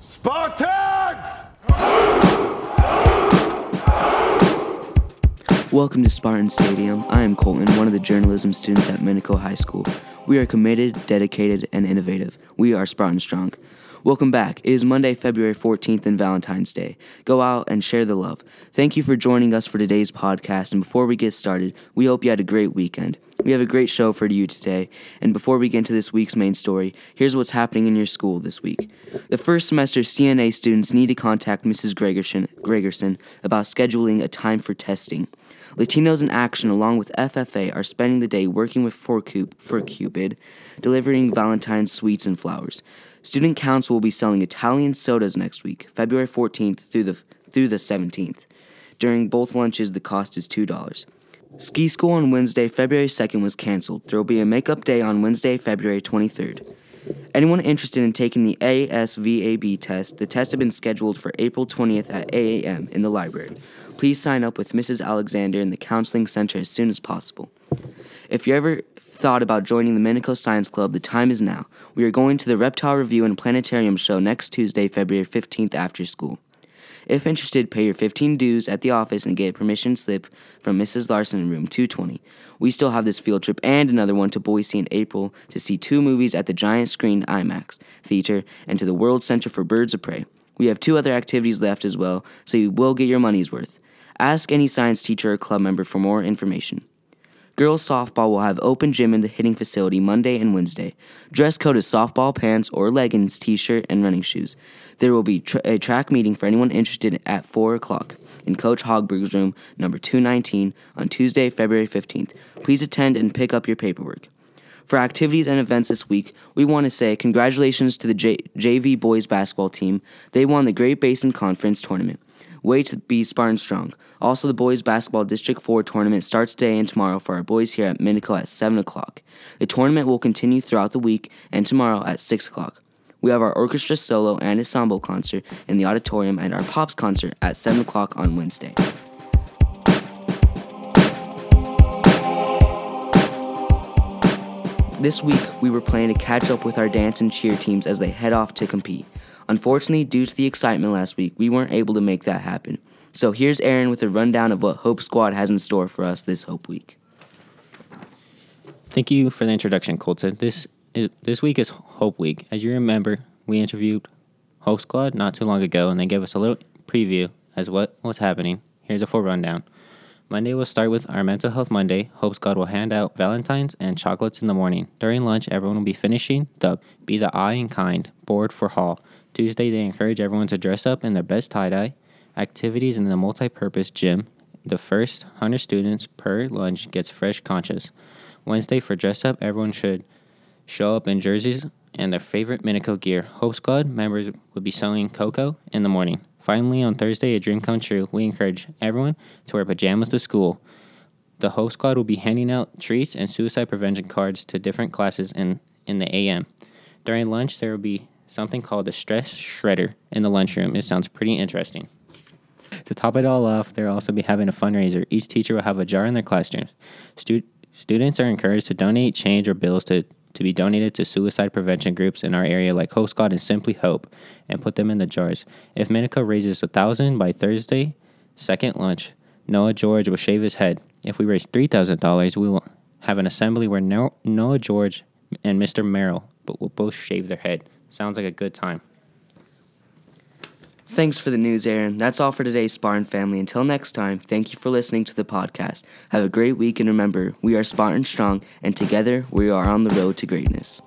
Spartans! Welcome to Spartan Stadium. I am Colton, one of the journalism students at Minico High School. We are committed, dedicated, and innovative. We are Spartan Strong. Welcome back. It is Monday, February 14th and Valentine's Day. Go out and share the love. Thank you for joining us for today's podcast. And before we get started, we hope you had a great weekend. We have a great show for you today. And before we get into this week's main story, here's what's happening in your school this week. The first semester CNA students need to contact Mrs. Gregerson, Gregerson about scheduling a time for testing. Latinos in Action, along with FFA, are spending the day working with For, for Cupid, delivering Valentine's sweets and flowers. Student Council will be selling Italian sodas next week, February 14th through the through the 17th. During both lunches, the cost is $2. Ski school on Wednesday, February 2nd was canceled. There will be a makeup day on Wednesday, February 23rd. Anyone interested in taking the ASVAB test, the test has been scheduled for April 20th at 8 a.m. in the library. Please sign up with Mrs. Alexander in the counseling center as soon as possible. If you ever thought about joining the Minico Science Club, the time is now. We are going to the Reptile Review and Planetarium show next Tuesday, February 15th after school. If interested, pay your 15 dues at the office and get a permission slip from Mrs. Larson in room 220. We still have this field trip and another one to Boise in April to see two movies at the Giant Screen IMAX Theater and to the World Center for Birds of Prey. We have two other activities left as well, so you will get your money's worth. Ask any science teacher or club member for more information. Girls softball will have open gym in the hitting facility Monday and Wednesday. Dress code is softball pants or leggings, t shirt, and running shoes. There will be tra- a track meeting for anyone interested at 4 o'clock in Coach Hogberg's room, number 219, on Tuesday, February 15th. Please attend and pick up your paperwork. For activities and events this week, we want to say congratulations to the J- JV boys basketball team. They won the Great Basin Conference tournament. Way to be Spartan Strong. Also, the boys basketball District 4 tournament starts today and tomorrow for our boys here at Minico at 7 o'clock. The tournament will continue throughout the week and tomorrow at 6 o'clock. We have our orchestra solo and ensemble concert in the auditorium and our pops concert at 7 o'clock on Wednesday. This week, we were planning to catch up with our dance and cheer teams as they head off to compete. Unfortunately, due to the excitement last week, we weren't able to make that happen. So here's Aaron with a rundown of what Hope Squad has in store for us this Hope Week. Thank you for the introduction, Colton. This is, this week is Hope Week. As you remember, we interviewed Hope Squad not too long ago, and they gave us a little preview as what was happening. Here's a full rundown. Monday will start with our Mental Health Monday. Hope Squad will hand out Valentines and chocolates in the morning. During lunch, everyone will be finishing the Be the Eye and Kind board for Hall. Tuesday, they encourage everyone to dress up in their best tie dye. Activities in the multi purpose gym. The first 100 students per lunch gets fresh conscious. Wednesday, for dress up, everyone should show up in jerseys and their favorite Minico gear. Hope Squad members will be selling cocoa in the morning. Finally, on Thursday, a dream come true. We encourage everyone to wear pajamas to school. The Hope Squad will be handing out treats and suicide prevention cards to different classes in, in the AM. During lunch, there will be something called a stress shredder in the lunchroom. It sounds pretty interesting. To top it all off, they'll also be having a fundraiser. Each teacher will have a jar in their classrooms. Stu- students are encouraged to donate change or bills to, to be donated to suicide prevention groups in our area like Hope Squad and Simply Hope and put them in the jars. If Minico raises a thousand by Thursday, second lunch, Noah George will shave his head. If we raise three thousand dollars, we will have an assembly where Noah George and Mr. Merrill will both shave their head. Sounds like a good time. Thanks for the news, Aaron. That's all for today, Spartan family. Until next time, thank you for listening to the podcast. Have a great week, and remember, we are Spartan Strong, and together we are on the road to greatness.